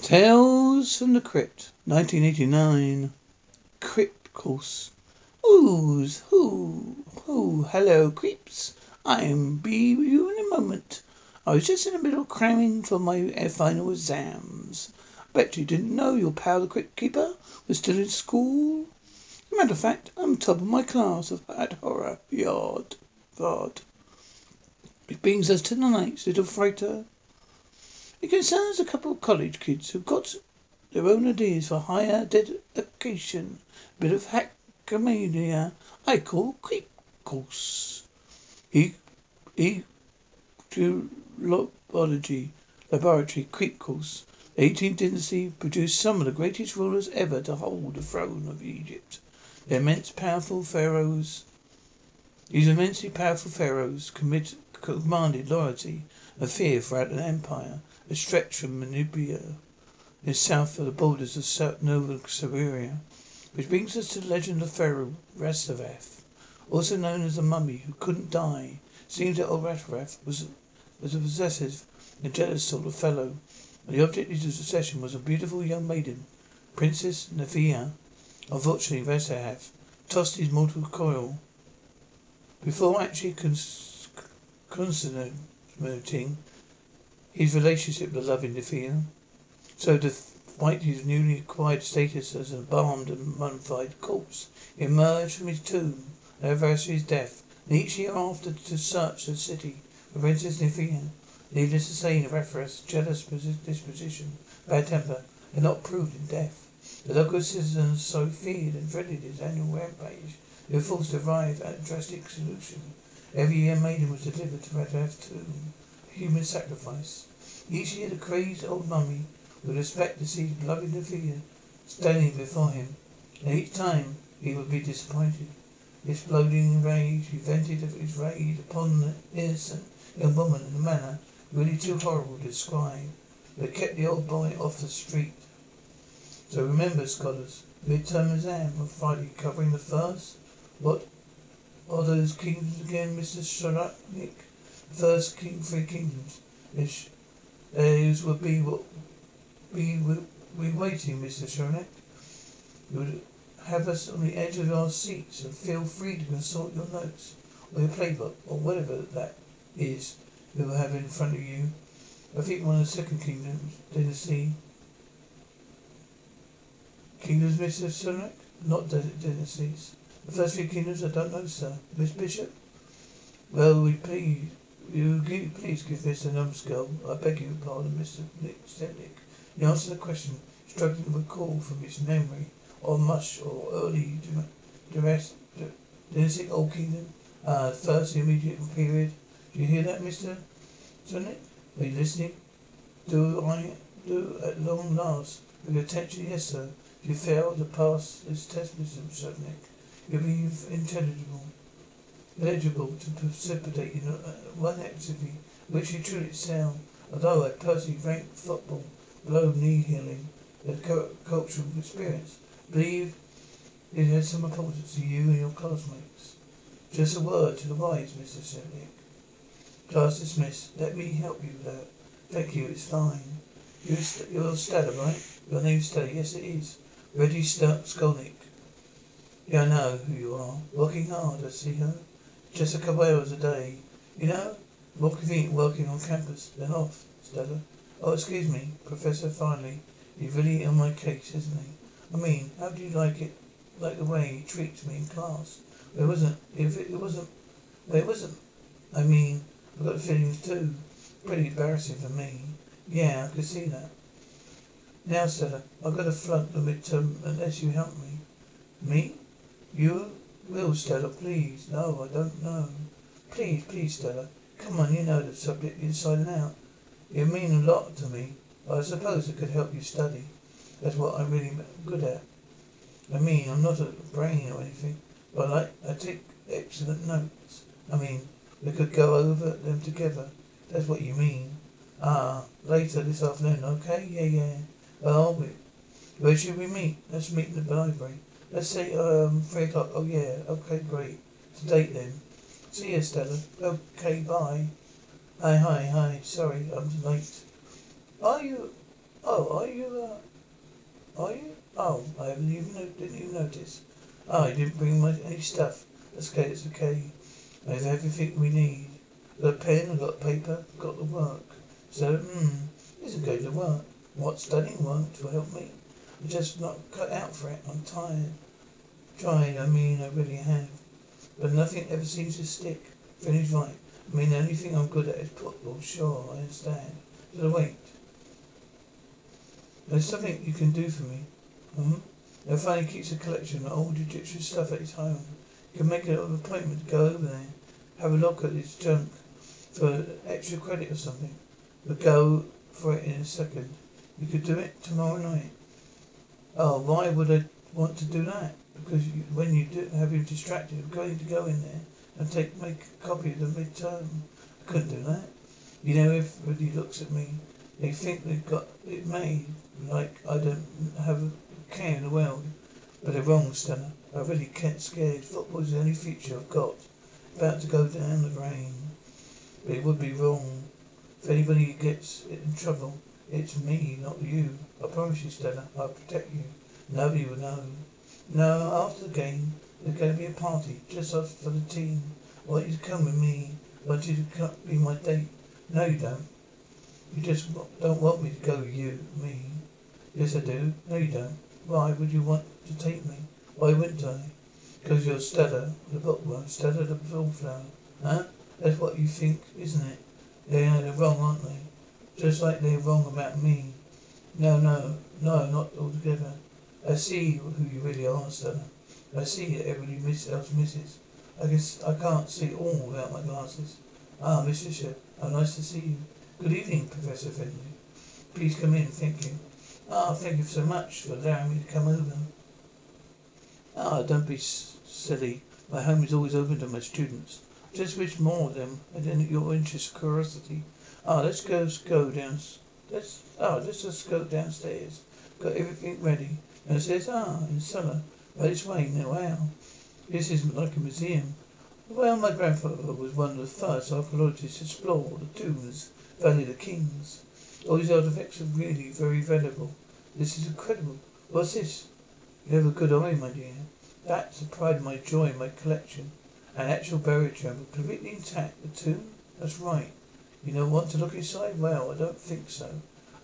Tales from the Crypt, 1989. Crypt Course. Oohs, hoo, hoo, hello, creeps. I'll be with you in a moment. I was just in the middle of cramming for my final exams. Bet you didn't know your pal the Crypt Keeper was still in school. As a Matter of fact, I'm top of my class of at Horror Yard. Yard. Which brings us to tonight's little fighter. It concerns a couple of college kids who've got their own ideas for higher education. A bit of hackmania I call creep course. E Egyptology laboratory creep course. The 18th dynasty produced some of the greatest rulers ever to hold the throne of Egypt. The immense powerful pharaohs these immensely powerful pharaohs commit, commanded loyalty and fear throughout an empire that stretched from in south of the borders of Nova Siberia. Which brings us to the legend of Pharaoh Rasaveth, also known as the mummy who couldn't die. Seems that old Rasaveth was was a possessive and jealous sort of fellow, and the object of his obsession was a beautiful young maiden, Princess Nephia. Unfortunately, Rasaveth tossed his mortal coil before actually consummating his relationship with loving Nephia. So, despite his newly acquired status as an embalmed and mummified corpse, he emerged from his tomb anniversary of his death, and each year after to search the city for Princess Nephia. Needless to say, Neferefre's jealous disposition, bad temper, had not proved in death. The local citizens so feared and dreaded his annual rampage, they were forced to arrive at a drastic solution. Every year maiden was delivered to Radha's tomb, a human sacrifice. Each year the crazed old mummy would expect to see his beloved Nephia standing before him, and each time he would be disappointed. Exploding in rage, he vented his rage upon the innocent young woman in a manner really too horrible to describe, but kept the old boy off the street. So remember, scholars, midterm exam on Friday covering the first. What are those kingdoms again, Mr. Sharapnik? The first king, three kingdoms. Ish. Those would be what we were we waiting, Mr. Sharapnik. You would have us on the edge of our seats and feel free to consult your notes or your playbook or whatever that is you will have in front of you. I think one of the second kingdoms, dynasty. Kingdoms, Mr. Sharapnik? Not dynasties. First few kingdoms, I don't know, sir. Miss Bishop? Well, we please, you give, please give this a numbskull. I beg your pardon, Mr. Nick Stepnick. He answered the question, struggling to recall from his memory of much or early dynastic old kingdom. Uh, first immediate period. Do you hear that, Mr. Skolnick? Are you listening? Do I do at long last? With attention, yes, sir. You fail to pass this test, Mr. Skolnick, you'll be intelligible legible to precipitate in uh, one activity which you truly excel. Although I personally rank football below knee healing the cultural experience, believe it has some importance to you and your classmates. Just a word to the wise, Mr. Skolnick. Class dismissed. Let me help you with that. Thank you, it's fine. You're, st- you're Stella, right? Your name's Stella. Yes, it is. Reggie St- Skolnick. Yeah, I know who you are. Working hard, I see her. Just a couple hours a day. You know, more convenient working on campus than off, Stella. Oh, excuse me, Professor Finley. He's really on my case, isn't he? I mean, how do you like it, like the way he treats me in class? It wasn't, if it, it wasn't, it wasn't, I mean, I've got feelings too. Pretty embarrassing for me. Yeah, I could see that. Now, Stella, I've got to flunk the midterm unless you help me. Me? You? Will, Stella, please. No, I don't know. Please, please, Stella. Come on, you know the subject inside and out. You mean a lot to me. I suppose it could help you study. That's what I'm really good at. I mean, I'm not a brain or anything, but I I take excellent notes. I mean, we could go over them together. That's what you mean. Ah, later this afternoon, okay? Yeah, yeah. Well, we, where should we meet? Let's meet in the library. Let's say um three o'clock. Oh yeah. Okay, great. To date then. See you, Stella. Okay, bye. Hi, hi, hi. Sorry, I'm late. Are you Oh, are you, uh, are you? Oh, I haven't even, didn't even notice. Oh, I didn't bring my, any stuff. That's okay, it's okay. I have everything we need. Got a pen, got paper, got the work. So, hmm, this isn't going to work. What studying won't will help me. I'm just not cut out for it. I'm tired. Tried, I mean, I really have. But nothing ever seems to stick. Finish right. I mean, the only thing I'm good at is football. Sure, I understand. So wait. There's something you can do for me. Hmm? Now Finley keeps a collection of old Egyptian stuff at his home. You can make an appointment to go over there. Have a look at his junk for extra credit or something. We'll go for it in a second. You could do it tomorrow night. Oh, why would I want to do that? Because you, when you do have him distracted, I'm going to go in there and take make a copy of the midterm. I couldn't do that. You know, everybody looks at me, they think they've got it made, like I don't have a care in the world. But they're wrong, Stella. I really can't scared. Football's the only future I've got. About to go down the drain. But it would be wrong. If anybody gets in trouble, it's me, not you. I promise you, Stella, I'll protect you. Nobody will know. No, after the game, there's going to be a party, just us for the team. I want you to come with me. I want you to be my date. No, you don't. You just don't want me to go with you, me. Yes, I do. No, you don't. Why would you want to take me? Why wouldn't I? Because you're Stella, the bookworm, Stella the wallflower. Huh? That's what you think, isn't it? Yeah, they're wrong, aren't they? Just like they're wrong about me. No, no, no, not altogether. I see who you really are, sir. I see that everybody miss, else misses. I guess I can't see all without my glasses. Ah, Miss Fisher, how nice to see you. Good evening, Professor Finley. Please come in, thank you. Ah, thank you so much for allowing me to come over. Ah, don't be silly. My home is always open to my students. Just wish more of them had your interest curiosity. Ah, let's go go down. Let's ah, let's just go downstairs. Got everything ready. And it says ah, in cellar. Right this way now. Wow, this isn't like a museum. Well, my grandfather was one of the first archaeologists to explore the tombs, Valley of the Kings. All these artifacts are really very valuable. This is incredible. What's this? You have a good eye, my dear. That's the pride of my joy in my collection. An actual burial chamber, completely intact. The tomb? That's right. You don't want to look inside? Well, I don't think so.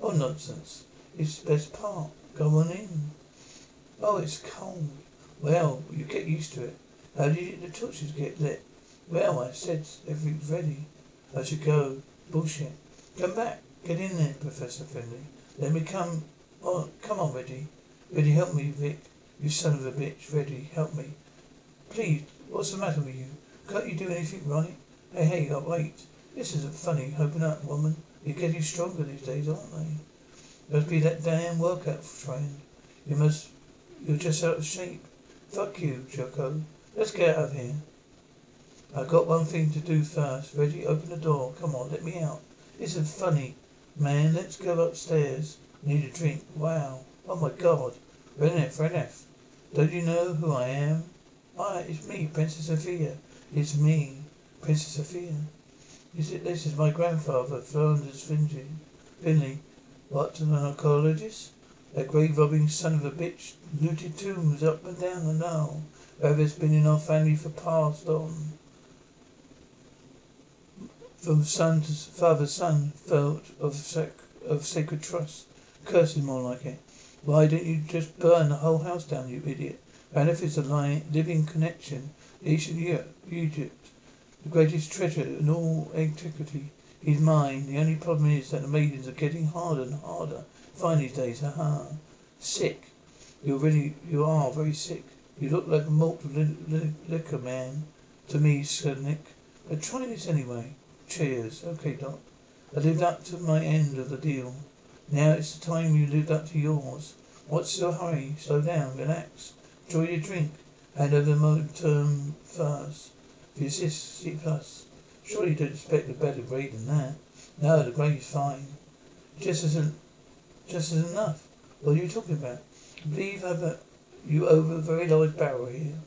Oh, nonsense. It's best part. Go on in. Oh, it's cold. Well, you get used to it. How did the torches get lit? Well, I said everything's ready. I should go. Bullshit. Come back. Get in there, Professor Finley. Let me come Oh, Come on, Reddy. Reddy, help me, Vic. You son of a bitch. Reddy, help me. Please, what's the matter with you? Can't you do anything right? Hey, hey, oh, wait. This isn't funny. Open up, woman. You're getting stronger these days, aren't they? Must be that damn workout trend. You must. You're just out of shape. Fuck you, Jocko. Let's get out of here. I've got one thing to do first. Reggie, open the door. Come on, let me out. This isn't funny. Man, let's go upstairs. Need a drink. Wow. Oh my god. Renef, Renef. Don't you know who I am? Ah, it's me, Princess Sophia. It's me, Princess Sophia. Is it, this is my grandfather, Flanders Finley. Finley. What, an archaeologist? That grave robbing son of a bitch looted tombs up and down the Nile. Whoever's been in our family for passed on. From son to father, son, felt of sac- of sacred trust. Curses more like it. Why don't you just burn the whole house down, you idiot? And if it's a li- living connection. Eu- Egypt, the greatest treasure in all antiquity. He's mine. The only problem is that the maidens are getting harder and harder. Fine these days, ha ha. Sick. You're really, you are very sick. You look like a malt li- li- liquor man to me, Sir Nick. But try this anyway. Cheers. Okay, Doc. I lived up to my end of the deal. Now it's the time you lived up to yours. What's your hurry? Slow down, relax. Enjoy your drink. Hand over the term first. Physicist C plus. Surely you don't expect a better grade than that. No, the grade's fine. Just isn't just isn't enough. What are you talking about? I believe you over a very large barrel here.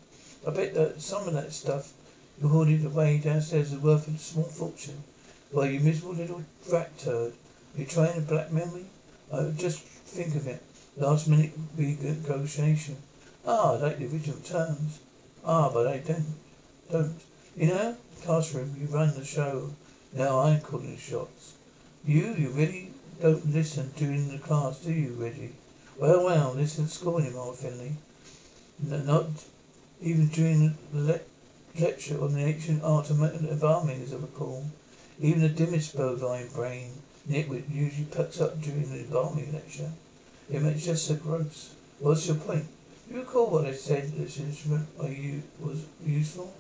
I bet that some of that stuff you hoarded away downstairs is worth a small fortune. Well, you miserable little rat turd. Are you trying to blackmail me? I just think of it. Last minute negotiation. Ah, I like the original terms. Ah, but I don't. Don't. You know, classroom, you run the show. Now I'm calling the shots. You, you really don't listen during the class, do you, Reggie? Well, well, listen to schooling, old Finley. Not even during the le- lecture on the ancient art of embalming, as I recall. Even the dimmest bovine brain nitwit usually perks up during the embalming lecture. It makes just so gross. What's your point? Do You recall what I said this instrument I u- was useful?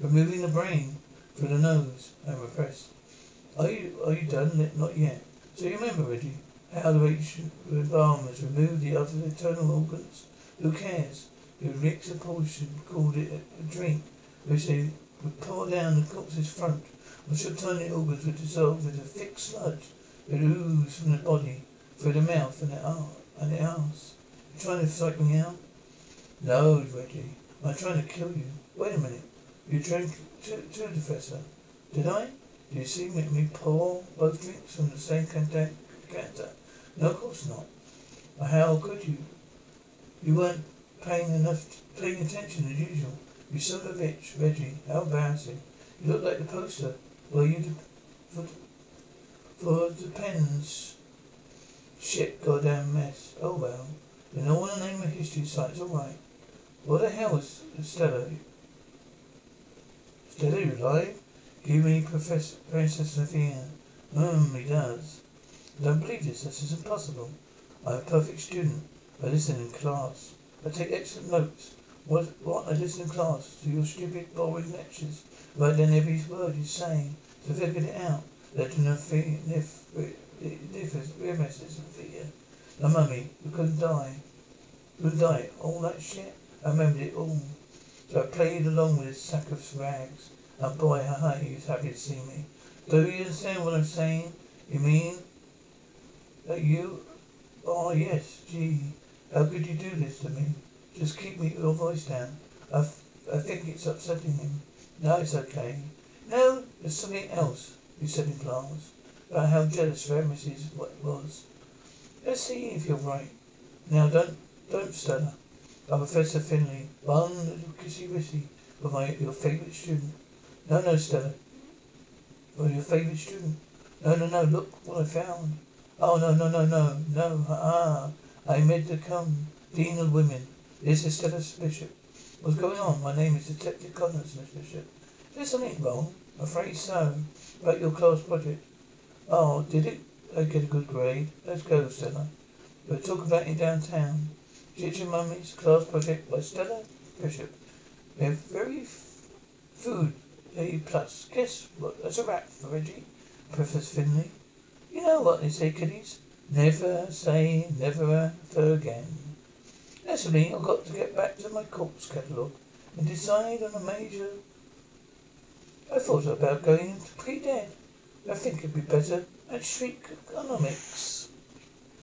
Removing the brain through the nose and repressed. Are you are you done? Not yet. So you remember, Reggie, how the ancient embalmers removed the other internal organs? Who cares? Would mix a portion, called it a, drink, which they would pour down the corpse's front, which tiny organs would dissolve into thick sludge that ooze from the body through the mouth and the arse. And the arse. You trying to psych me out? No, Reggie. I'm trying to kill you. Wait a minute. You drank too, too, Professor. Did I? Do you see me, pour both drinks from the same decanter? No, of course not. How could you? You weren't paying enough, paying attention as usual. You son of a bitch, Reggie. How embarrassing. You look like the poster. Well, you for, for the pens. Shit, goddamn mess. Oh well. You know what the name of history site. It's all right. What the hell is Stella? Stella, you alive? Give me Professor Princess Sophia. Hmm, he does. I don't believe this. This is impossible. I'm a perfect student. I listen in class. I take excellent notes. What, what I listen in class to your stupid, boring lectures. Write down every word you're saying. So figure it out. Let you know if differs remesses and. Now, mummy, you couldn't die. You couldn't die. All that shit. I remembered it all. So I played along with this sack of rags. And boy, haha, he was happy to see me. Do you understand what I'm saying? You mean that you? Oh yes, gee, how could you do this to me? Just keep me your voice down. I, f- I think it's upsetting him. No, it's okay. No, there's something else. You said in class about how jealous Ramesses was. Let's see if you're right. Now don't don't stutter. I'm Professor Finley, one little kissy wissy for my your favourite student. No, no, Stella. For your favourite student. No, no, no, look what I found. Oh, no, no, no, no, no, ah, I made to come. Dean of Women. This is Stella Bishop. What's going on? My name is Detective Connors, Miss Bishop. Is there something wrong? Afraid so. About your class project. Oh, did it? I get a good grade. Let's go, Stella. We'll talk about it downtown. Egyptian Mummies, class project by Stella Bishop. We have very f- food a plus. Guess what? That's a wrap for Reggie. Professor Finley. You know what they say, kiddies? Never say never ever again. Naturally, I've got to get back to my corpse catalogue and decide on a major. I thought about going into pre-dead. I think it'd be better at Shriek Economics.